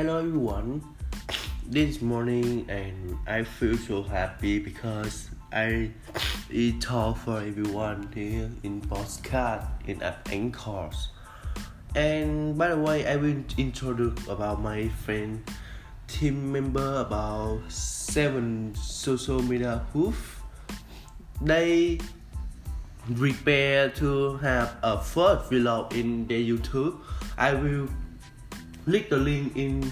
Hello everyone. This morning and I feel so happy because I eat talk for everyone here in postcard in at Anchors. And by the way, I will introduce about my friend team member about seven social media hoof. They prepare to have a first vlog in their YouTube. I will click the link in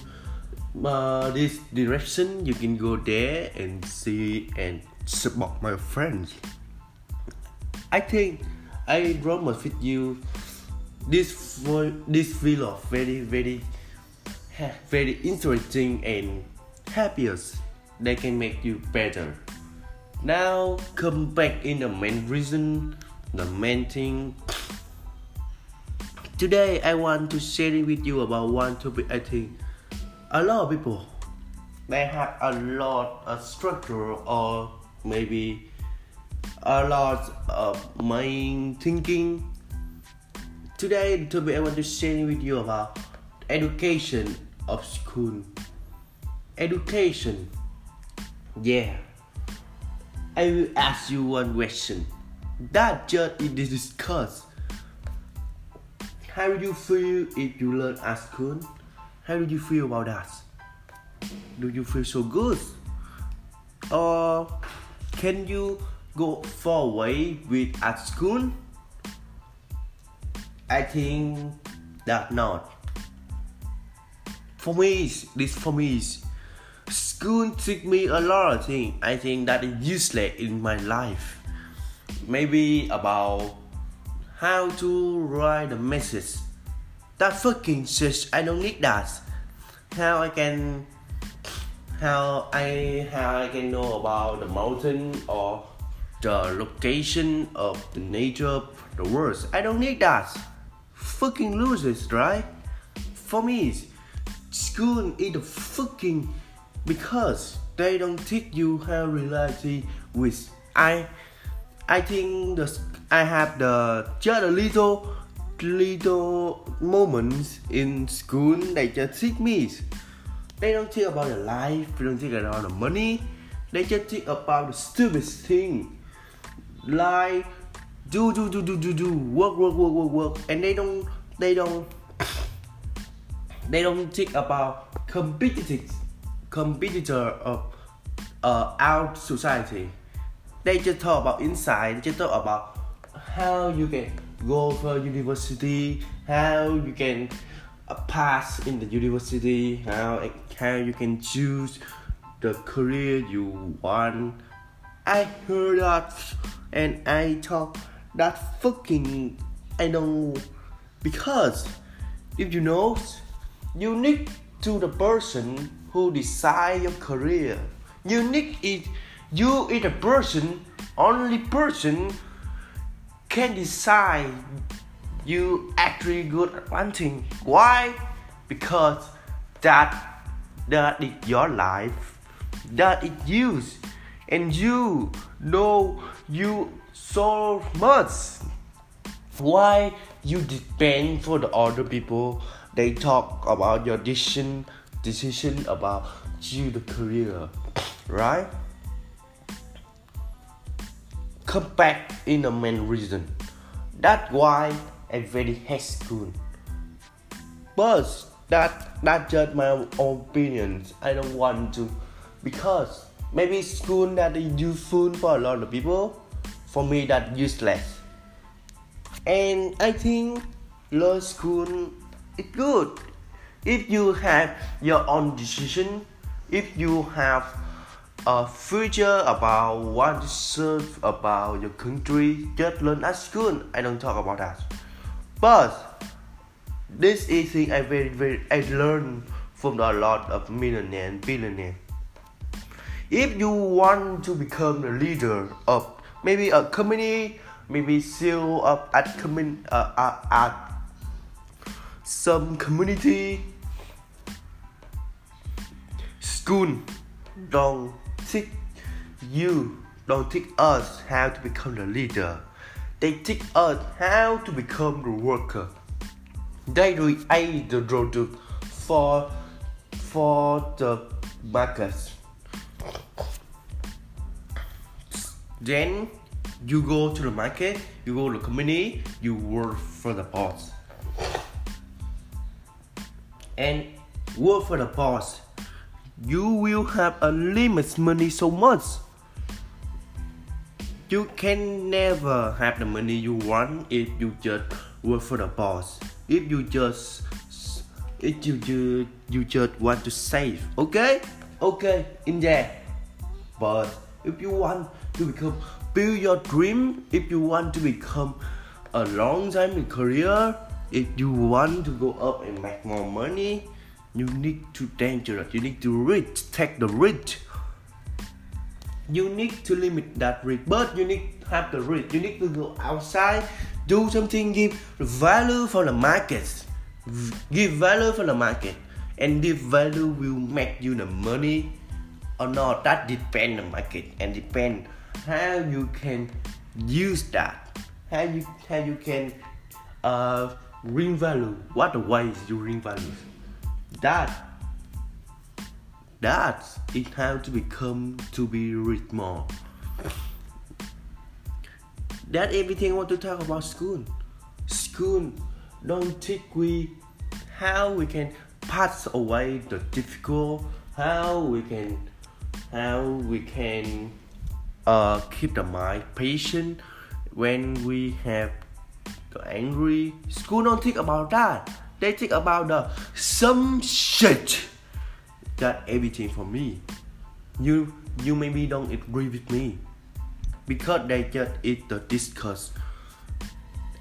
uh, this direction. You can go there and see and support my friends. I think I promise with you this this vlog very very very interesting and happiest they can make you better now come back in the main reason the main thing today i want to share with you about one topic i think. A lot of people they have a lot of structure or maybe a lot of mind thinking. Today the topic i want to share with you about education of school. Education. Yeah. I will ask you one question. That just is discussed. How do you feel if you learn at school? How do you feel about that? Do you feel so good? Or can you go far away with at school? I think that not. For me, this for me is school took me a lot of things I think that is useless in my life. Maybe about how to write a message. That fucking shit, I don't need that. How I can how I how I can know about the mountain or the location of the nature of the world. I don't need that. Fucking losers, right? For me, school is the fucking because they don't teach you how reality with I I think the I have the just a little little moments in school they just teach me. They don't think about the life they don't think about the money. They just think about the stupid thing. Like do do do do do do work work work work work. And they don't they don't they don't think about competitive competitor of uh, our society. Just talk about inside. Just talk about how you can go for university, how you can pass in the university, how how you can choose the career you want. I heard that and I thought that fucking I don't because if you know need to the person who decide your career. Unique is you is a person, only person can decide you actually good at one thing. Why? Because that that is your life. That is you. And you know you so much. Why you depend for the other people? They talk about your decision decision about you the career right come back in the main reason. That's why i very hate school but that that's just my opinions. I don't want to. Because maybe school that is useful for a lot of people. For me that useless. And i think law school is good. If you have your own decision if you have a future about what you serve about your country just learn at school. I don't talk about that. But this is thing i very very i learned from a lot of millionaire and billionaire. If you want to become the leader of maybe a company maybe CEO of at commun uh, at, at some community school don't teach you don't teach us how to become the leader they teach us how to become the worker they create the product for for the markets. Then you go to the market, you go to the company, you work for the boss. And work for the boss, you will have a limit money so much. You can never have the money you want if you just work for the boss. If you just if you just you just want to save, okay? Okay, in there. But if you want to become build your dream, if you want to become a long time in career, if you want to go up and make more money, you need to dangerous. You need to risk, take the risk. You need to limit that risk, but you need to have the risk. You need to go outside, do something, give value for the market. Give value for the market, and this value will make you the money or not. That depend the market and depend how you can use that. How you how you can uh bring value. What the ways you bring value that that is how to become to be rich more. That everything I want to talk about school. School don't teach we how we can pass away the difficult how we can how we can uh, keep the mind patient when we have the angry. School don't think about that they think about the some shit that everything for me. You you maybe don't agree with me because they just eat the discuss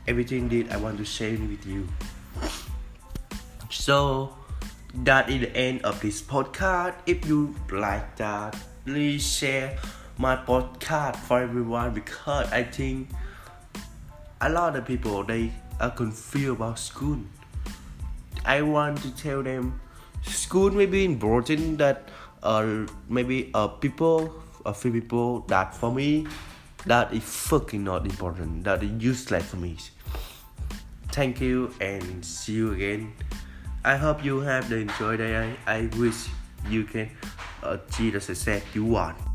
everything that I want to share with you. So that is the end of this podcast. If you like that, please share my podcast for everyone because I think a lot of people they are confused about school I want to tell them school may be important that uh maybe uh people a few people that for me that is fucking not important that is useless for me. Thank you and see you again. I hope you have the enjoy day i, I wish you can achieve the success you want